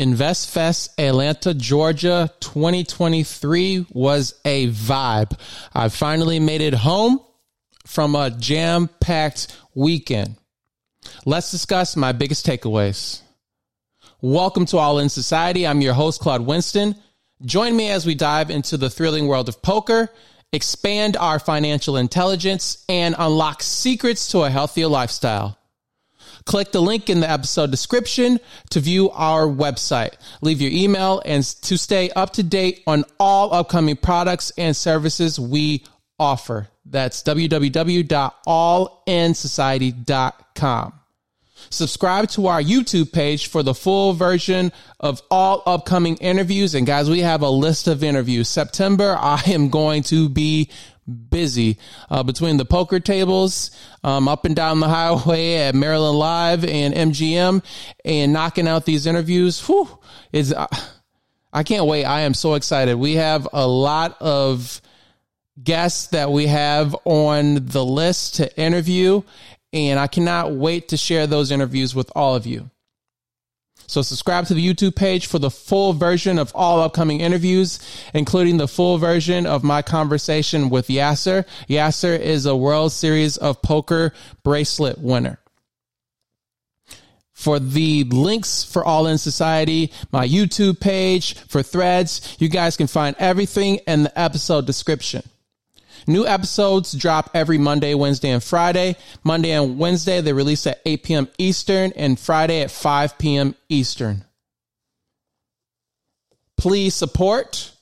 InvestFest Atlanta, Georgia 2023 was a vibe. I finally made it home from a jam packed weekend. Let's discuss my biggest takeaways. Welcome to All In Society. I'm your host, Claude Winston. Join me as we dive into the thrilling world of poker, expand our financial intelligence, and unlock secrets to a healthier lifestyle. Click the link in the episode description to view our website. Leave your email and to stay up to date on all upcoming products and services we offer. That's www.allinsociety.com. Subscribe to our YouTube page for the full version of all upcoming interviews. And guys, we have a list of interviews. September, I am going to be busy uh, between the poker tables um, up and down the highway at Maryland Live and MGM and knocking out these interviews. Whew, is uh, I can't wait. I am so excited. We have a lot of guests that we have on the list to interview, and I cannot wait to share those interviews with all of you. So subscribe to the YouTube page for the full version of all upcoming interviews, including the full version of my conversation with Yaser. Yaser is a World Series of Poker bracelet winner. For the links for All In Society, my YouTube page, for threads, you guys can find everything in the episode description. New episodes drop every Monday, Wednesday, and Friday. Monday and Wednesday, they release at 8 p.m. Eastern, and Friday at 5 p.m. Eastern. Please support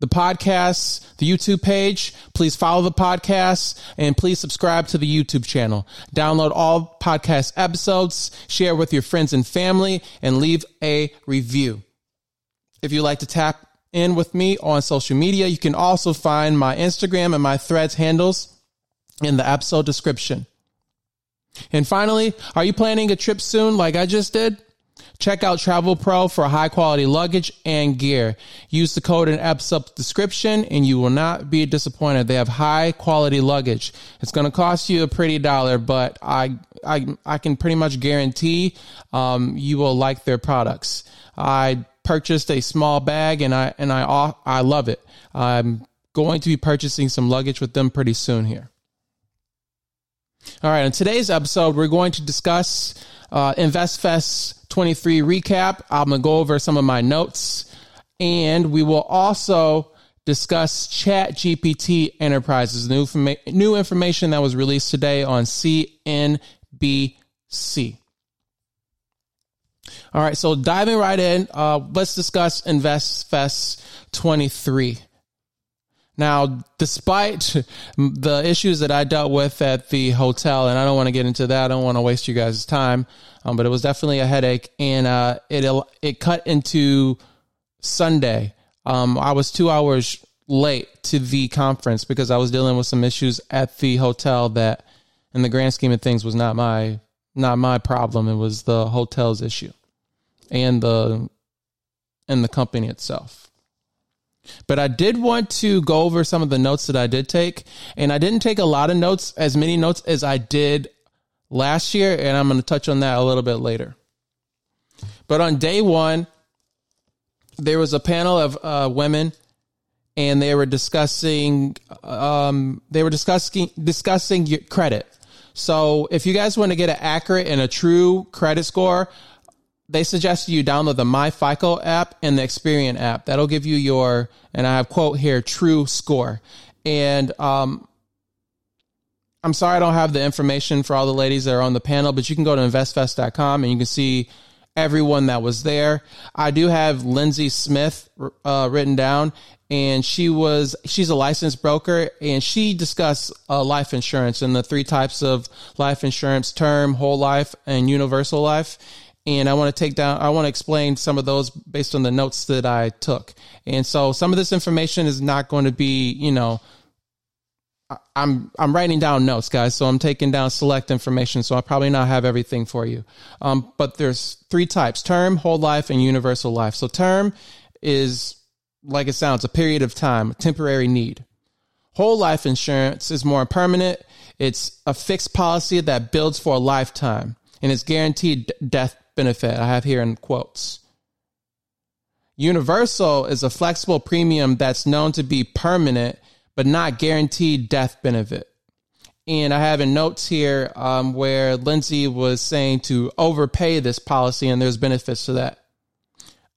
the podcast, the YouTube page. Please follow the podcast and please subscribe to the YouTube channel. Download all podcast episodes, share with your friends and family, and leave a review. If you'd like to tap in with me on social media. You can also find my Instagram and my threads handles in the episode description. And finally, are you planning a trip soon like I just did? Check out TravelPro for high quality luggage and gear. Use the code in episode description and you will not be disappointed. They have high quality luggage. It's going to cost you a pretty dollar, but I, I, I can pretty much guarantee, um, you will like their products. I purchased a small bag and I and I I love it. I'm going to be purchasing some luggage with them pretty soon here. All right, in today's episode, we're going to discuss uh, InvestFest 23 recap. I'm going to go over some of my notes, and we will also discuss ChatGPT Enterprises, new, new information that was released today on CNBC. All right, so diving right in, uh, let's discuss InvestFest 23. Now, despite the issues that I dealt with at the hotel, and I don't want to get into that, I don't want to waste you guys' time, um, but it was definitely a headache, and uh, it it cut into Sunday. Um, I was two hours late to the conference because I was dealing with some issues at the hotel that, in the grand scheme of things, was not my not my problem. It was the hotel's issue and the and the company itself. But I did want to go over some of the notes that I did take, and I didn't take a lot of notes, as many notes as I did last year, and I'm going to touch on that a little bit later. But on day one, there was a panel of uh, women, and they were discussing um, they were discussing discussing credit. So if you guys want to get an accurate and a true credit score, they suggest you download the MyFICO app and the Experian app. That'll give you your, and I have quote here, true score. And um, I'm sorry I don't have the information for all the ladies that are on the panel, but you can go to investfest.com and you can see everyone that was there. I do have Lindsay Smith uh, written down, and she was she's a licensed broker, and she discussed uh, life insurance and the three types of life insurance: term, whole life, and universal life and I want to take down, I want to explain some of those based on the notes that I took. And so some of this information is not going to be, you know, I'm I'm writing down notes, guys. So I'm taking down select information. So I'll probably not have everything for you. Um, but there's three types: term, whole life, and universal life. So term is like it sounds, a period of time, a temporary need. Whole life insurance is more permanent. It's a fixed policy that builds for a lifetime, and it's guaranteed death benefit I have here in quotes. Universal is a flexible premium that's known to be permanent, but not guaranteed death benefit. And I have in notes here um, where Lindsay was saying to overpay this policy, and there's benefits to that.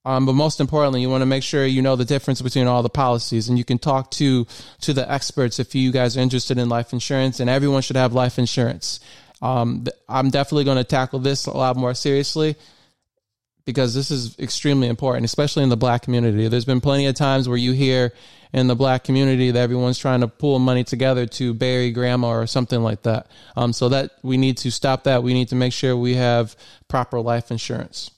Um, but most importantly, you want to make sure you know the difference between all the policies, and you can talk to to the experts if you guys are interested in life insurance. And everyone should have life insurance. Um, I'm definitely going to tackle this a lot more seriously because this is extremely important, especially in the black community. There's been plenty of times where you hear in the black community that everyone's trying to pull money together to bury grandma or something like that. Um, so that we need to stop that. We need to make sure we have proper life insurance.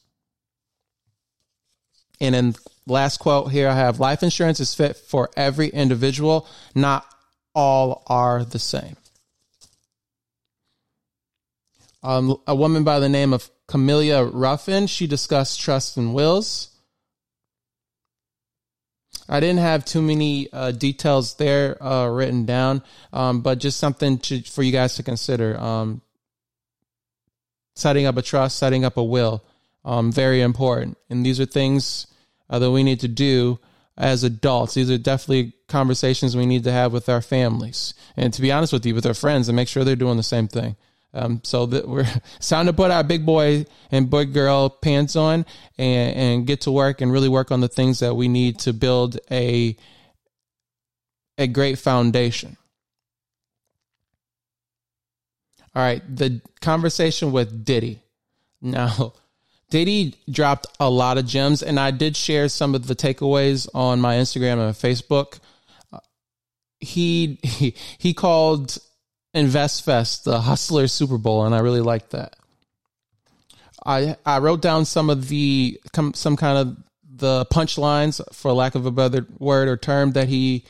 And then last quote here I have life insurance is fit for every individual, not all are the same. Um, a woman by the name of Camelia Ruffin, she discussed trust and wills. I didn't have too many uh, details there uh, written down, um, but just something to, for you guys to consider. Um, setting up a trust, setting up a will, um, very important. And these are things uh, that we need to do as adults. These are definitely conversations we need to have with our families, and to be honest with you, with our friends, and make sure they're doing the same thing. Um, so that we're it's time to put our big boy and big girl pants on and, and get to work and really work on the things that we need to build a a great foundation. All right, the conversation with Diddy. Now, Diddy dropped a lot of gems, and I did share some of the takeaways on my Instagram and Facebook. Uh, he he he called InvestFest, the Hustler Super Bowl, and I really liked that. I I wrote down some of the some kind of the punchlines, for lack of a better word or term, that he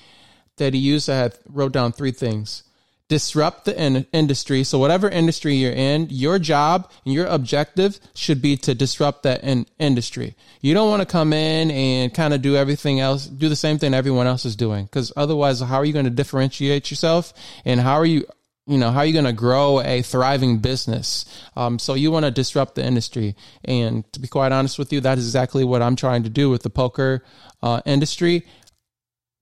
that he used. I had wrote down three things: disrupt the in- industry. So whatever industry you're in, your job and your objective should be to disrupt that in- industry. You don't want to come in and kind of do everything else, do the same thing everyone else is doing, because otherwise, how are you going to differentiate yourself? And how are you you know how are you going to grow a thriving business? Um, so you want to disrupt the industry. And to be quite honest with you that is exactly what i'm trying to do with the poker uh, industry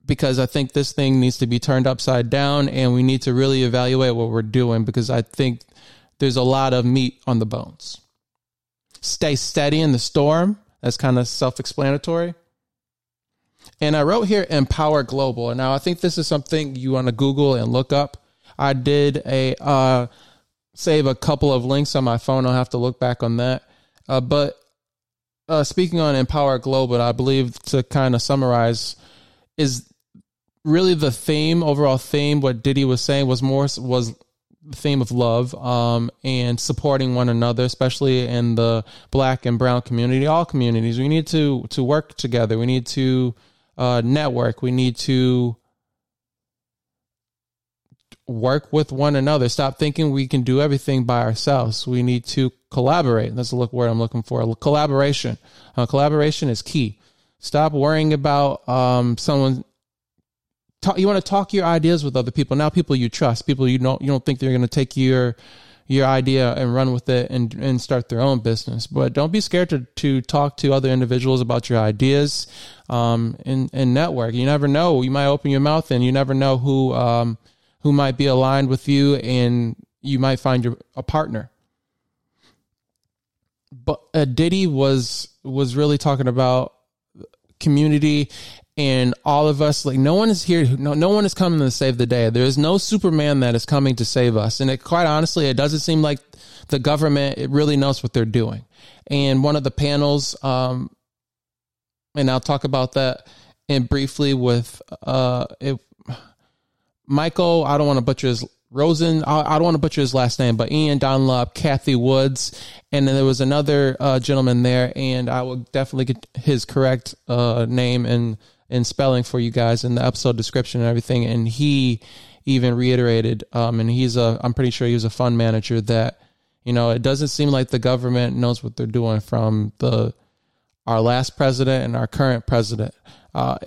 because i think this thing needs to be turned upside down and we need to really evaluate what we're doing because i think there's a lot of meat on the bones. Stay steady in the storm. That's kind of self-explanatory. And i wrote here empower global. And now i think this is something you want to google and look up I did a uh, save a couple of links on my phone. I'll have to look back on that. Uh, but uh, speaking on Empower Global, I believe to kind of summarize is really the theme, overall theme. What Diddy was saying was more was the theme of love um, and supporting one another, especially in the black and brown community, all communities. We need to to work together. We need to uh, network. We need to work with one another. Stop thinking we can do everything by ourselves. We need to collaborate. That's the look word I'm looking for. Collaboration. Uh, collaboration is key. Stop worrying about um, someone. Talk, you want to talk your ideas with other people. Now, people you trust, people you don't you don't think they're going to take your your idea and run with it and and start their own business. But don't be scared to to talk to other individuals about your ideas um, and and network. You never know. You might open your mouth and you never know who um, who might be aligned with you and you might find your a partner. But uh, Diddy was was really talking about community and all of us like no one is here no, no one is coming to save the day. There is no superman that is coming to save us. And it quite honestly it doesn't seem like the government it really knows what they're doing. And one of the panels um and i'll talk about that and briefly with uh it Michael, I don't want to butcher his Rosen, I, I don't want to butcher his last name, but Ian Dunlop, Cathie Woods, and then there was another uh, gentleman there, and I will definitely get his correct uh, name and and spelling for you guys in the episode description and everything. And he even reiterated, um, and he's a, I'm pretty sure he was a fund manager that, you know, it doesn't seem like the government knows what they're doing from the our last president and our current president. Uh,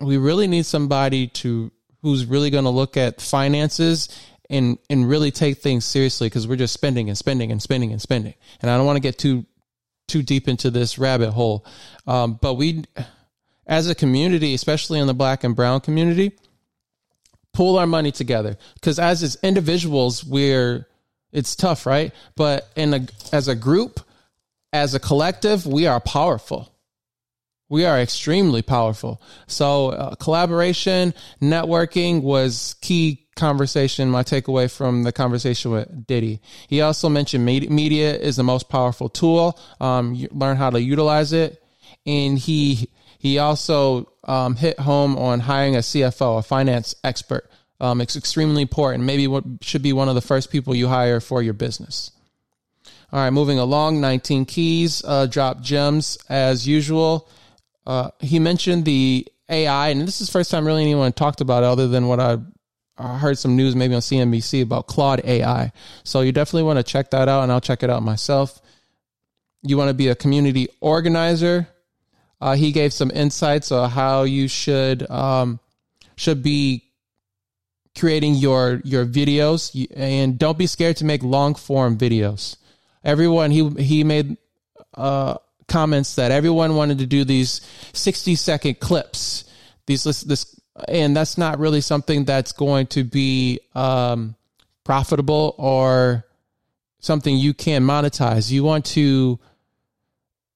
we really need somebody to who's really going to look at finances and and really take things seriously because we're just spending and spending and spending and spending. And I don't want to get too too deep into this rabbit hole, um, but we as a community, especially in the black and brown community, pull our money together. Because as as individuals, we're it's tough, right? But in a as a group, as a collective, we are powerful. We are extremely powerful. So uh, collaboration, networking was key conversation. My takeaway from the conversation with Diddy. He also mentioned media is the most powerful tool. Um, learn how to utilize it, and he he also um, hit home on hiring a CFO, a finance expert. Um, it's extremely important. Maybe what should be one of the first people you hire for your business. All right, moving along. 19 keys. Uh, drop gems as usual. Uh, he mentioned the AI, and this is the first time really anyone talked about it other than what I, I heard some news maybe on CNBC about Claude AI. So you definitely want to check that out, and I'll check it out myself. You want to be a community organizer. Uh, he gave some insights on how you should um, should be creating your your videos and don't be scared to make long form videos everyone he he made uh, comments that everyone wanted to do these 60 second clips. These this and that's not really something that's going to be um, profitable or something you can monetize. You want to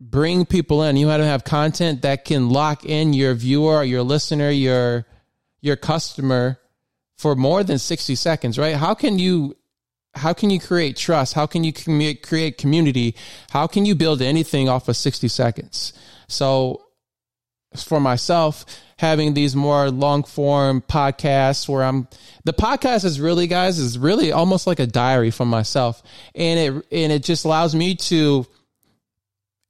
bring people in. You want to have content that can lock in your viewer your listener your your customer for more than 60 seconds, right? How can you how can you create trust? How can you create community? How can you build anything off of 60 seconds? So for myself, having these more long form podcasts where I'm the podcast is really guys is really almost like a diary for myself and it and it just allows me to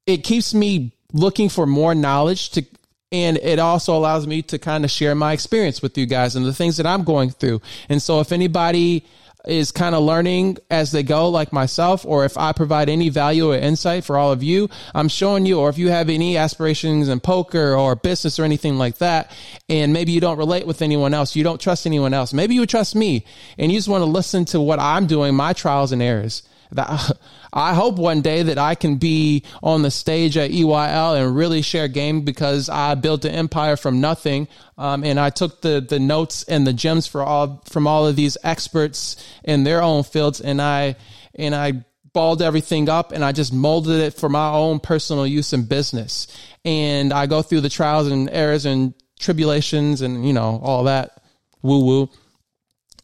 it keeps me looking for more knowledge to and it also allows me to kind of share my experience with you guys and the things that I'm going through. And so if anybody is kind of learning as they go, like myself, or if I provide any value or insight for all of you, I'm showing you, or if you have any aspirations in poker or business or anything like that, and maybe you don't relate with anyone else, you don't trust anyone else, maybe you trust me, and you just want to listen to what I'm doing, my trials and errors. That I hope one day that I can be on the stage at EYL and really share game because I built an empire from nothing. Um, and I took the, the notes and the gems for all, from all of these experts in their own fields. And I, and I balled everything up and I just molded it for my own personal use in business. And I go through the trials and errors and tribulations and, you know, all that woo woo.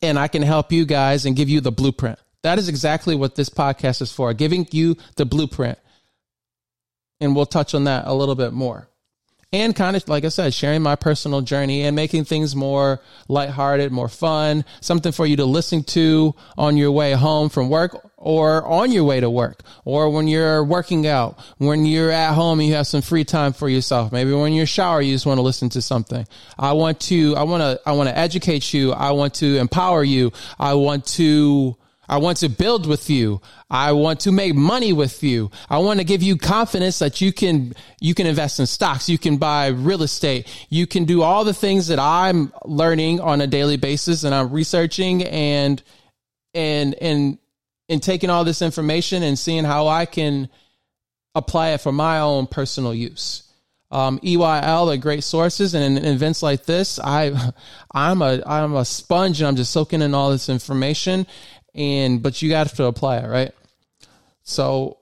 And I can help you guys and give you the blueprint. That is exactly what this podcast is for, giving you the blueprint. And we'll touch on that a little bit more. And kind of, like I said, sharing my personal journey and making things more lighthearted, more fun, something for you to listen to on your way home from work or on your way to work or when you're working out, when you're at home and you have some free time for yourself. Maybe when you're shower, you just want to listen to something. I want to, I want to, I want to educate you. I want to empower you. I want to, I want to build with you. I want to make money with you. I want to give you confidence that you can, you can invest in stocks. You can buy real estate. You can do all the things that I'm learning on a daily basis and I'm researching and, and, and, and taking all this information and seeing how I can apply it for my own personal use. Um, EYL are great sources, and in, in, events like this, I, I'm a I'm a sponge, and I'm just soaking in all this information, and but you have to apply it, right? So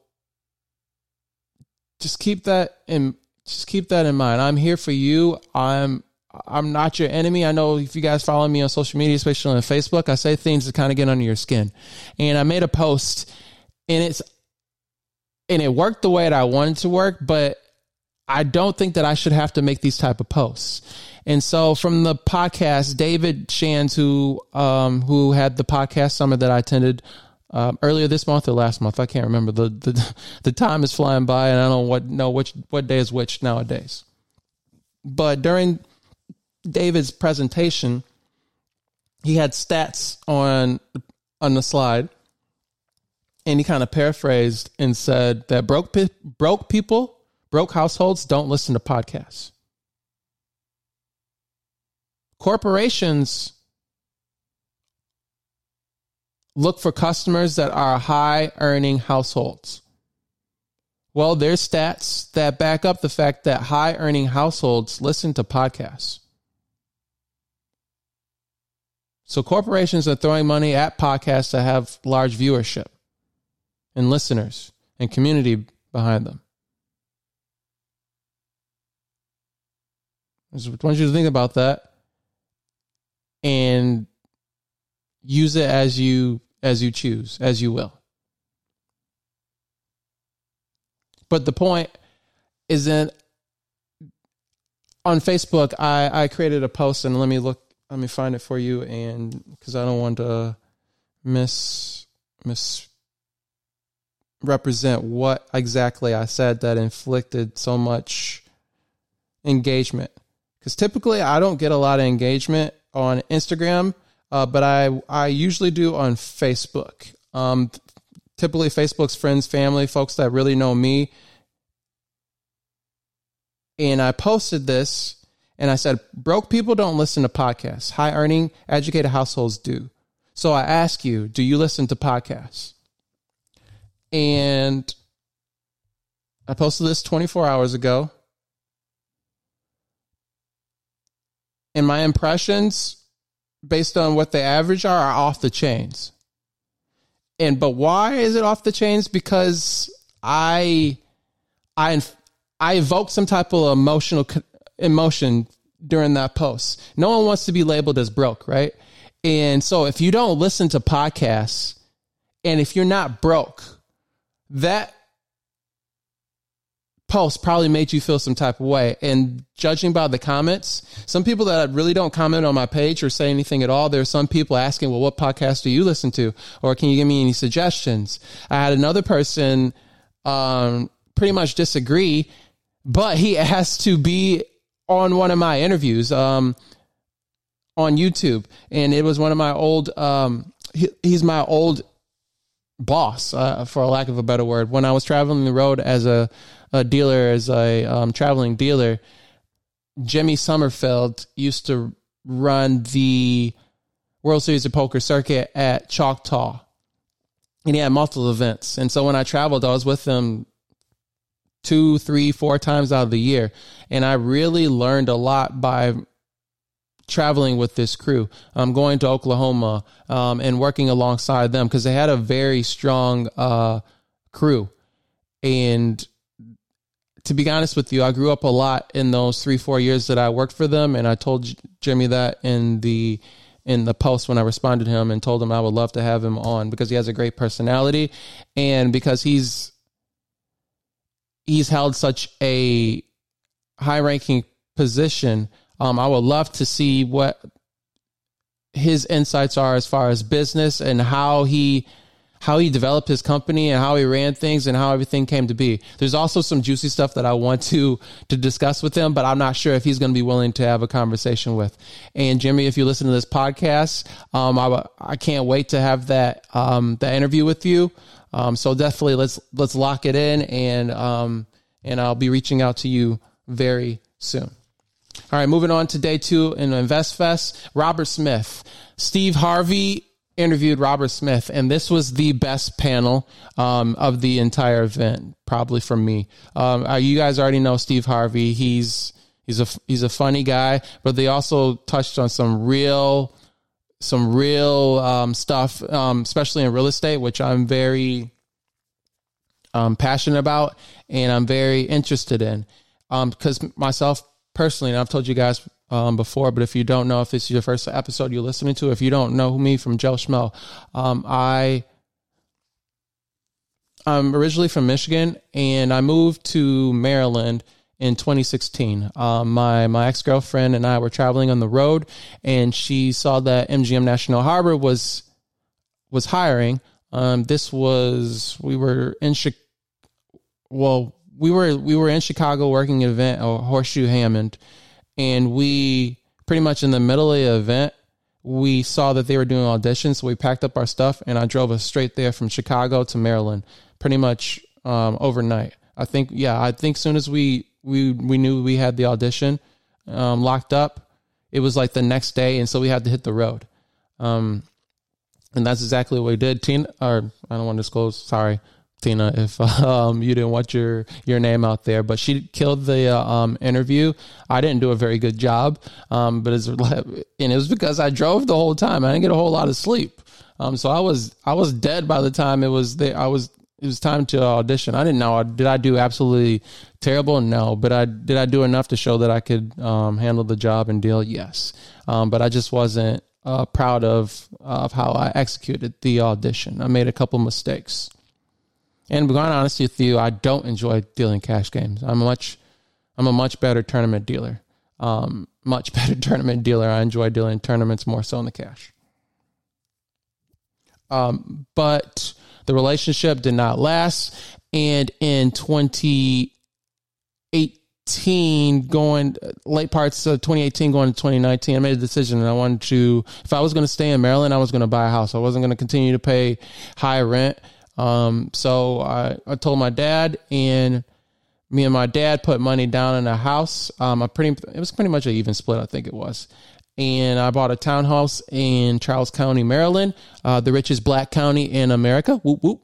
just keep that in just keep that in mind. I'm here for you. I'm I'm not your enemy. I know if you guys follow me on social media, especially on Facebook, I say things that kind of get under your skin. And I made a post and it's and it worked the way that I wanted to work, but I don't think that I should have to make these type of posts. And so from the podcast, David Shands, who um, who had the podcast summit that I attended um, earlier this month or last month, I can't remember. The, the the time is flying by, and I don't what know which what day is which nowadays. But during David's presentation, he had stats on on the slide, and he kind of paraphrased and said that broke broke people, broke households don't listen to podcasts. Corporations look for customers that are high earning households. Well, there's stats that back up the fact that high earning households listen to podcasts. So corporations are throwing money at podcasts that have large viewership and listeners and community behind them. I just want you to think about that and use it as you as you choose, as you will. But the point isn't on Facebook. I I created a post and let me look. Let me find it for you, and because I don't want to miss miss represent what exactly I said that inflicted so much engagement. Because typically I don't get a lot of engagement on Instagram, uh, but I I usually do on Facebook. Um, typically Facebook's friends, family, folks that really know me. And I posted this and I said, broke people don't listen to podcasts. High earning, educated households do. So I ask you, do you listen to podcasts? And I posted this 24 hours ago. And my impressions, based on what the average are, are off the chains. And but why is it off the chains? Because I, I, I evoke some type of emotional emotion during that post. No one wants to be labeled as broke, right? And so if you don't listen to podcasts, and if you're not broke, that post probably made you feel some type of way. And judging by the comments, some people that really don't comment on my page or say anything at all, there's some people asking, well, what podcast do you listen to? Or can you give me any suggestions? I had another person um, pretty much disagree, but he asked to be on one of my interviews um, on YouTube. And it was one of my old, um, he, he's my old boss, uh, for lack of a better word. When I was traveling the road as a, a dealer, as a um, traveling dealer, Jimmy Sommerfeld used to run the World Series of Poker circuit at Choctaw. And he had multiple events. And so when I traveled, I was with him two, three, four times out of the year. And I really learned a lot by traveling with this crew, um, going to Oklahoma um, and working alongside them because they had a very strong uh, crew. And to be honest with you, I grew up a lot in those three, four years that I worked for them, and I told Jimmy that in the in the post when I responded to him and told him I would love to have him on because he has a great personality and because he's he's held such a high ranking position um, I would love to see what his insights are as far as business and how he how he developed his company and how he ran things and how everything came to be. There's also some juicy stuff that I want to to discuss with him, but I'm not sure if he's going to be willing to have a conversation with. And Jimmy, if you listen to this podcast, um, I I can't wait to have that um that interview with you. Um, so definitely let's let's lock it in and um and I'll be reaching out to you very soon. All right, moving on to day two in InvestFest. Robert Smith. Steve Harvey interviewed Robert Smith, and this was the best panel um, of the entire event, probably from me. Um, uh, you guys already know Steve Harvey. He's he's a he's a funny guy, but they also touched on some real some real um, stuff, um, especially in real estate, which I'm very um, passionate about and I'm very interested in. Because um, myself personally, and I've told you guys um, before, but if you don't know, if this is your first episode you're listening to, if you don't know me from Joe Schmo, um, I I'm originally from Michigan, and I moved to Maryland in 2016. Um, my my ex girlfriend and I were traveling on the road, and she saw that MGM National Harbor was was hiring. Um, this was we were in Chicago. Well, we were we were in Chicago working an event or Horseshoe Hammond, and we pretty much in the middle of the event we saw that they were doing auditions, so we packed up our stuff and I drove us straight there from Chicago to Maryland, pretty much um, overnight. I think yeah, I think soon as we we we knew we had the audition um, locked up, it was like the next day, and so we had to hit the road. Um, and that's exactly what we did. Tina, or I don't want to disclose. Sorry, Tina, if um, you didn't want your your name out there. But she killed the uh, um, interview. I didn't do a very good job, um, but it's and it was because I drove the whole time. I didn't get a whole lot of sleep, um, so I was I was dead by the time it was. I was it was time to audition. I didn't know did I do absolutely terrible? No, but I did I do enough to show that I could um, handle the job and deal. Yes, um, but I just wasn't uh, proud of of how I executed the audition. I made a couple mistakes. And to be honest with you, I don't enjoy dealing cash games. I'm a much, I'm a much better tournament dealer. Um, much better tournament dealer. I enjoy dealing tournaments more so in the cash. Um, but the relationship did not last, and in 2018, going late parts of 2018, going to 2019, I made a decision, and I wanted to. If I was going to stay in Maryland, I was going to buy a house. I wasn't going to continue to pay high rent. Um, so I, I told my dad, and me and my dad put money down in a house. Um, I pretty it was pretty much an even split, I think it was. And I bought a townhouse in Charles County, Maryland, uh, the richest black county in America. Whoop whoop.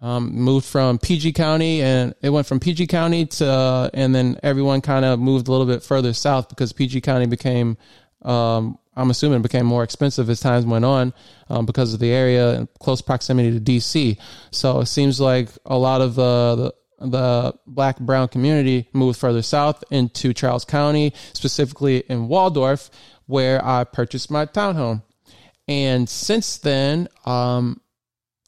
Um, moved from PG County, and it went from PG County to, and then everyone kind of moved a little bit further south because PG County became um, I'm assuming it became more expensive as times went on um, because of the area and close proximity to DC. So it seems like a lot of uh, the the black brown community moved further south into Charles County, specifically in Waldorf, where I purchased my townhome. And since then, um,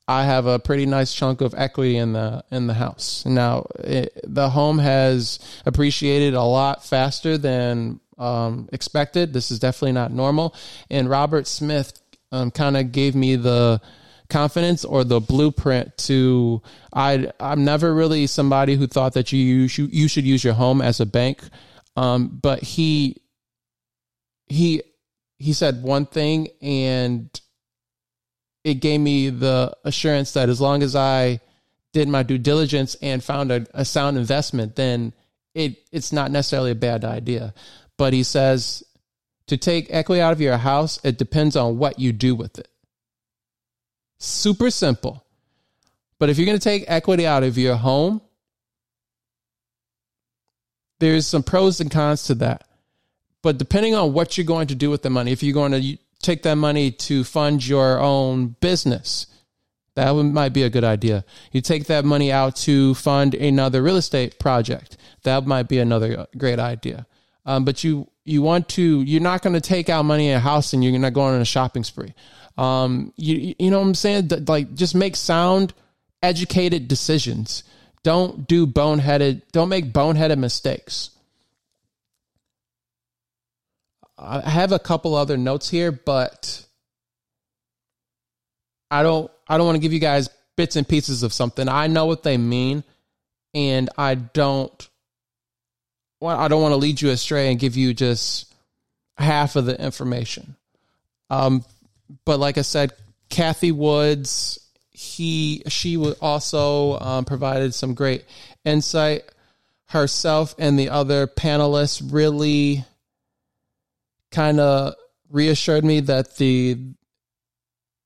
I have a pretty nice chunk of equity in the in the house. Now, it, the home has appreciated a lot faster than um, expected. This is definitely not normal. And Robert Smith um, kind of gave me the confidence or the blueprint to I I'm never really somebody who thought that you you should, you should use your home as a bank um, but he he he said one thing and it gave me the assurance that as long as I did my due diligence and found a, a sound investment then it it's not necessarily a bad idea but he says to take equity out of your house, it depends on what you do with it. Super simple. But if you're going to take equity out of your home, there's some pros and cons to that. But depending on what you're going to do with the money, if you're going to take that money to fund your own business, that might be a good idea. You take that money out to fund another real estate project, that might be another uh, great idea. Um, but you you want to you're not going to take out money in a house and you're not going on a shopping spree. Um, you you know what I'm saying? Like just make sound, educated decisions. Don't do boneheaded. Don't make boneheaded mistakes. I have a couple other notes here, but I don't I don't want to give you guys bits and pieces of something. I know what they mean, and I don't well, I don't want to lead you astray and give you just half of the information. Um, but like I said, Cathie Woods, he she also um, provided some great insight. Herself and the other panelists really kind of reassured me that the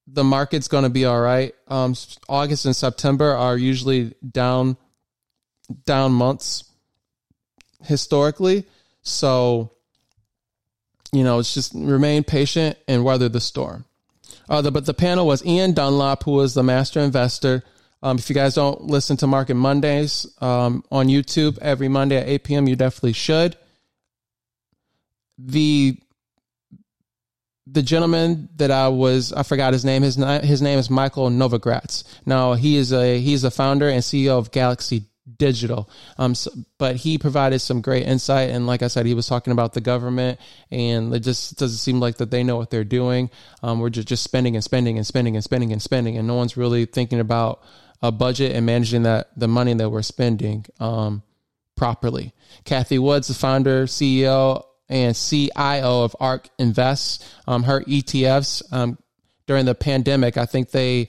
the market's going to be all right. Um, August and September are usually down down months historically. So, you know, it's just remain patient and weather the storm. Uh, the, but the panel was Ian Dunlop, who was the master investor. Um, if you guys don't listen to Market Mondays um, on YouTube every Monday at 8 p.m., you definitely should. The the gentleman that I was I forgot his name his his name is Michael Novogratz. Now he is a he's a founder and CEO of Galaxy digital. Um, so, but he provided some great insight, and like I said, he was talking about the government, and it just doesn't seem like that they know what they're doing. Um, we're just just spending and spending and spending and spending and spending, and no one's really thinking about a budget and managing that the money that we're spending um, properly. Cathie Woods, the founder, CEO, and CIO of ARK Invest, um, her ETFs um, during the pandemic, I think they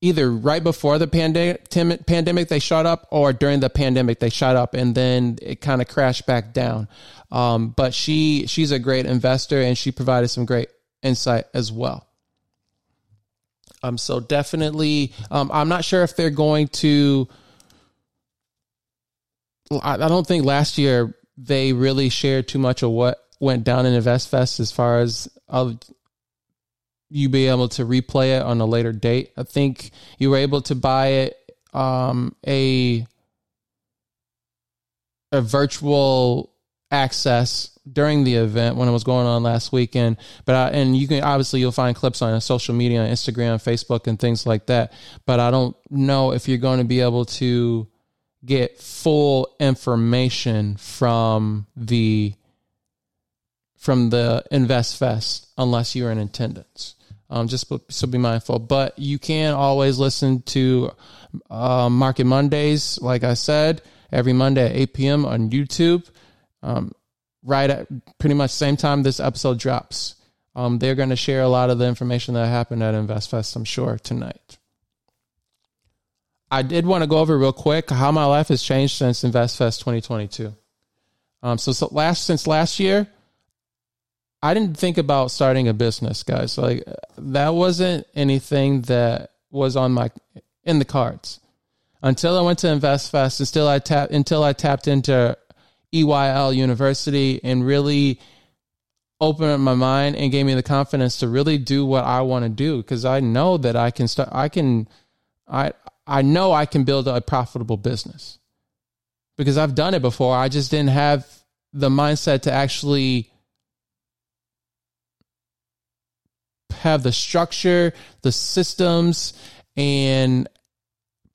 either right before the pandemic pandemic they shot up or during the pandemic they shot up and then it kind of crashed back down um, but she she's a great investor and she provided some great insight as well Um, so definitely, um, I'm not sure if they're going to. I, I don't think last year they really shared too much of what went down in InvestFest as far as uh, you be able to replay it on a later date. I think you were able to buy it um, a a virtual access during the event when it was going on last weekend. But I, and you can obviously you'll find clips on social media, Instagram, Facebook, and things like that. But I don't know if you're going to be able to get full information from the from the InvestFest unless you're in attendance. Um, just so be mindful. But you can always listen to uh, Market Mondays, like I said, every Monday at 8 p.m. on YouTube. Um, right at pretty much same time this episode drops. Um, they're going to share a lot of the information that happened at InvestFest, I'm sure, tonight. I did want to go over real quick how my life has changed since InvestFest 2022. Um, so, so last since last year, I didn't think about starting a business, guys. Like that wasn't anything that was on my in the cards until I went to InvestFest. Until I tap until I tapped into EYL University and really opened up my mind and gave me the confidence to really do what I want to do because I know that I can start. I can. I I know I can build a profitable business because I've done it before. I just didn't have the mindset to actually have the structure, the systems, and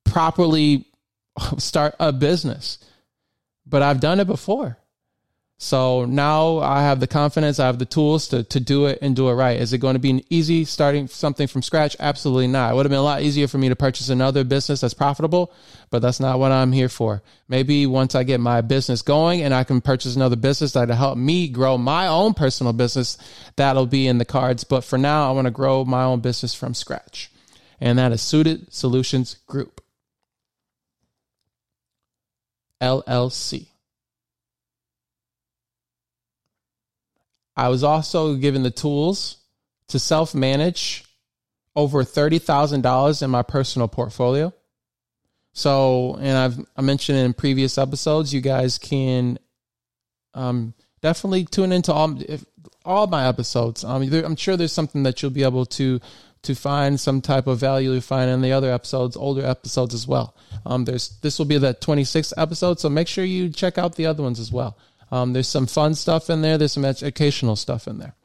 properly start a business. But I've done it before. So now I have the confidence, I have the tools to, to do it and do it right. Is it going to be easy starting something from scratch? Absolutely not. It would have been a lot easier for me to purchase another business that's profitable, but that's not what I'm here for. Maybe once I get my business going and I can purchase another business that'll help me grow my own personal business, that'll be in the cards. But for now, I want to grow my own business from scratch. And that is Suited Solutions Group. LLC. I was also given the tools to self manage over $30,000 in my personal portfolio. So, and I've I mentioned in previous episodes, you guys can um, definitely tune into all all my episodes. Um, I'm sure there's something that you'll be able to to find some type of value you find in the other episodes, older episodes as well. Um, there's this will be the 26th episode, so make sure you check out the other ones as well. Um, there's some fun stuff in there. There's some educational stuff in there.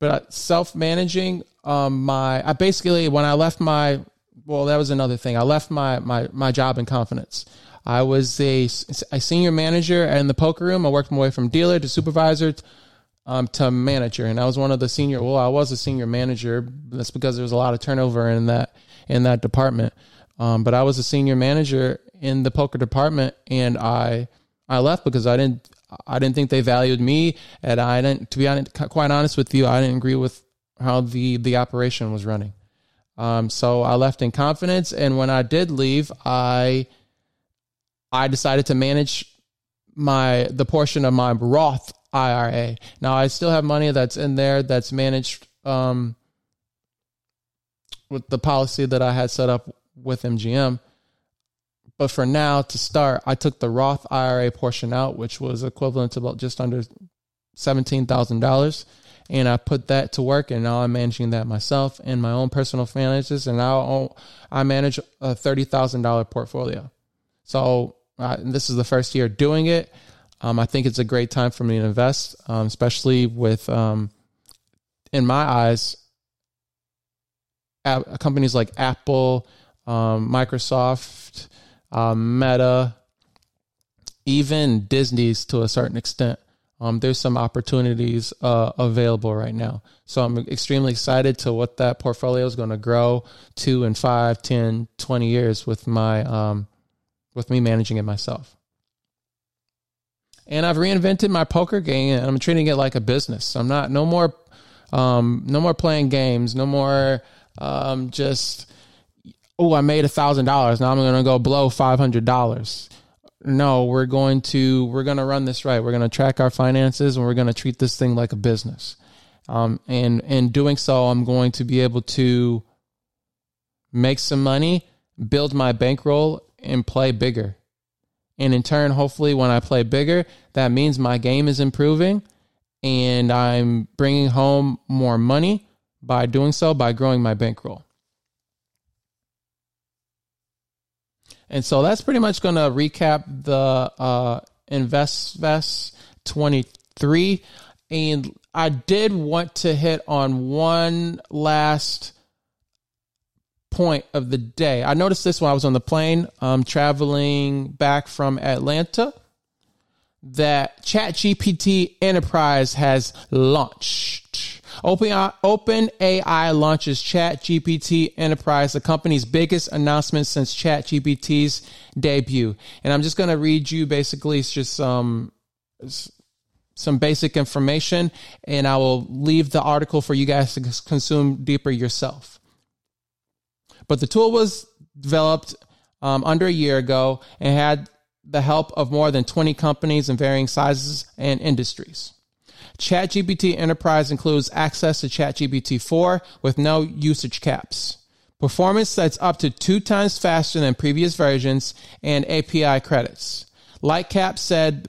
But self managing, um, my I basically when I left my well, that was another thing. I left my my my job in confidence. I was a, a senior manager in the poker room. I worked my way from dealer to supervisor um, to manager, and I was one of the senior. Well, I was a senior manager. That's because there was a lot of turnover in that in that department. Um, but I was a senior manager in the poker department, and I I left because I didn't I didn't think they valued me, and I didn't. To be honest, quite honest with you, I didn't agree with how the the operation was running. Um, so I left in confidence, and when I did leave, I I decided to manage my the portion of my Roth IRA. Now I still have money that's in there that's managed um, with the policy that I had set up with MGM. But for now, to start, I took the Roth IRA portion out, which was equivalent to about just under seventeen thousand dollars, and I put that to work. And now I'm managing that myself in my own personal finances, and now I manage a thirty thousand dollar portfolio. So uh, this is the first year doing it. Um, I think it's a great time for me to invest, um, especially with, um, in my eyes, companies like Apple, um, Microsoft, uh, Meta, even Disney's to a certain extent. Um, there's some opportunities uh, available right now. So I'm extremely excited to what that portfolio is going to grow to in 5, 10, 20 years with my um, with me managing it myself. And I've reinvented my poker game and I'm treating it like a business. I'm not no more um, no more playing games, no more um, just oh, I made a thousand dollars. Now I'm going to go blow five hundred dollars. No, we're going to we're going to run this right. We're going to track our finances and we're going to treat this thing like a business. Um, and in doing so, I'm going to be able to make some money, build my bankroll, and play bigger. And in turn, hopefully, when I play bigger, that means my game is improving and I'm bringing home more money by doing so by growing my bankroll. And so that's pretty much going to recap the uh, InvestFest 23. And I did want to hit on one last point of the day. I noticed this when I was on the plane um, traveling back from Atlanta that ChatGPT Enterprise has launched. Open, Open AI launches ChatGPT Enterprise, the company's biggest announcement since ChatGPT's debut. And I'm just going to read you basically just some some basic information, and I will leave the article for you guys to consume deeper yourself. But the tool was developed um, under a year ago and had the help of more than 20 companies in varying sizes and industries. ChatGPT Enterprise includes access to ChatGPT 4 with no usage caps, performance that's up to two times faster than previous versions, and API credits. Lightcap said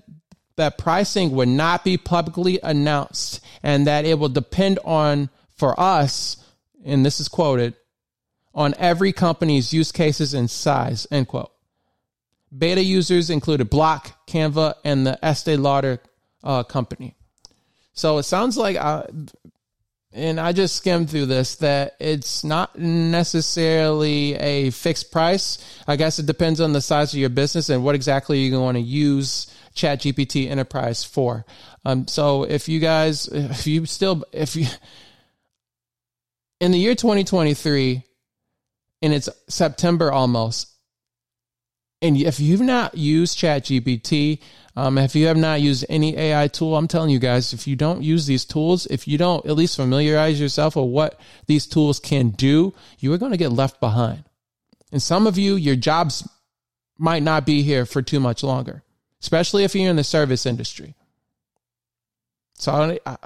that pricing would not be publicly announced and that it will depend on, for us, and this is quoted, on every company's use cases and size, end quote. Beta users included Block, Canva, and the Estee Lauder uh, company. So it sounds like, I, and I just skimmed through this, that it's not necessarily a fixed price. I guess it depends on the size of your business and what exactly you're going to use ChatGPT Enterprise for. Um, so if you guys, if you still, if you, in the year 2023, and it's September almost, and if you've not used ChatGPT, um, if you have not used any AI tool, I'm telling you guys, if you don't use these tools, if you don't at least familiarize yourself with what these tools can do, you are going to get left behind. And some of you, your jobs might not be here for too much longer, especially if you're in the service industry. So I,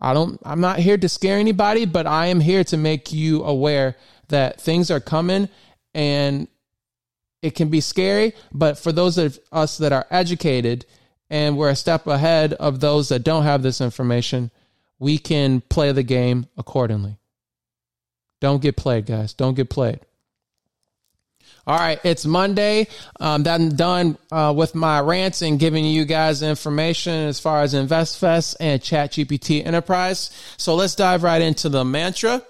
I don't, I'm not here to scare anybody, but I am here to make you aware that things are coming and it can be scary, but for those of us that are educated and we're a step ahead of those that don't have this information, we can play the game accordingly. Don't get played, guys. Don't get played. All right, it's Monday. Um, I'm done uh, with my rants and giving you guys information as far as InvestFest and ChatGPT Enterprise. So let's dive right into the mantra.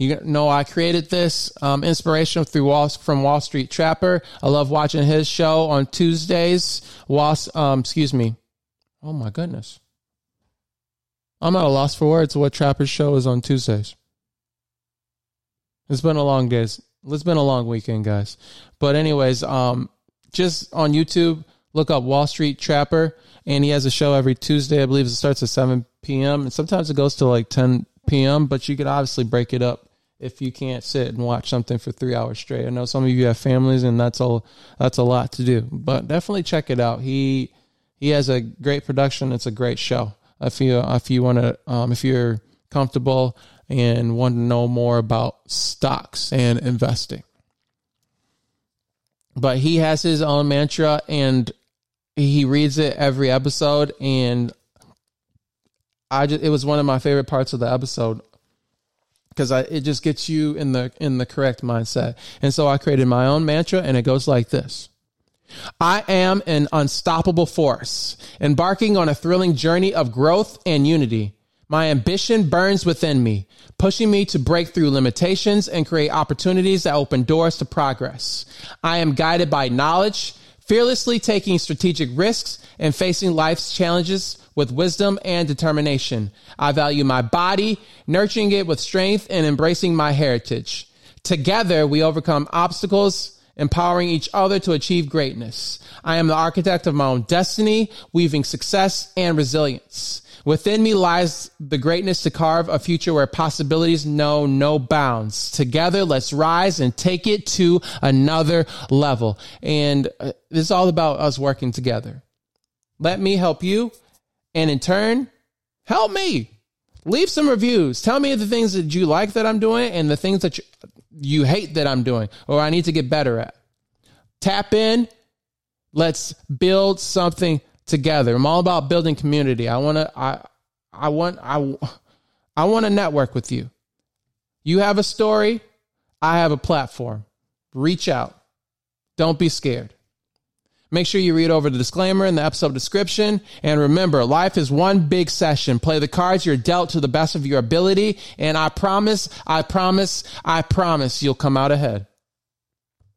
You know, I created this um, inspiration through Wall, from Wall Street Trapper. I love watching his show on Tuesdays. Wall, um, excuse me. Oh my goodness. I'm at a loss for words. What Trapper's show is on Tuesdays. It's been a long days. It's been a long weekend, guys. But anyways, um, just on YouTube, look up Wall Street Trapper, and he has a show every Tuesday. I believe it starts at 7 p.m. and sometimes it goes to like 10 p.m. But you could obviously break it up if you can't sit and watch something for three hours straight. I know some of you have families and that's all that's a lot to do. But definitely check it out. He he has a great production. It's a great show. If you if you want to um, if you're comfortable and want to know more about stocks and investing. But he has his own mantra and he reads it every episode and I just, it was one of my favorite parts of the episode because it just gets you in the in the correct mindset. And so I created my own mantra, and it goes like this. I am an unstoppable force, embarking on a thrilling journey of growth and unity. My ambition burns within me, pushing me to break through limitations and create opportunities that open doors to progress. I am guided by knowledge, fearlessly taking strategic risks and facing life's challenges with wisdom and determination. I value my body, nurturing it with strength and embracing my heritage. Together, we overcome obstacles, empowering each other to achieve greatness. I am the architect of my own destiny, weaving success and resilience. Within me lies the greatness to carve a future where possibilities know no bounds. Together, let's rise and take it to another level. And uh, this is all about us working together. Let me help you and in turn, Help me. Leave some reviews. Tell me the things that you like that I'm doing and the things that you, you hate that I'm doing or I need to get better at. Tap in. Let's build something together. I'm all about building community. I want to I I want I I want to network with you. You have a story, I have a platform. Reach out. Don't be scared. Make sure you read over the disclaimer in the episode description. And remember, life is one big session. Play the cards you're dealt to the best of your ability. And I promise, I promise, I promise you'll come out ahead.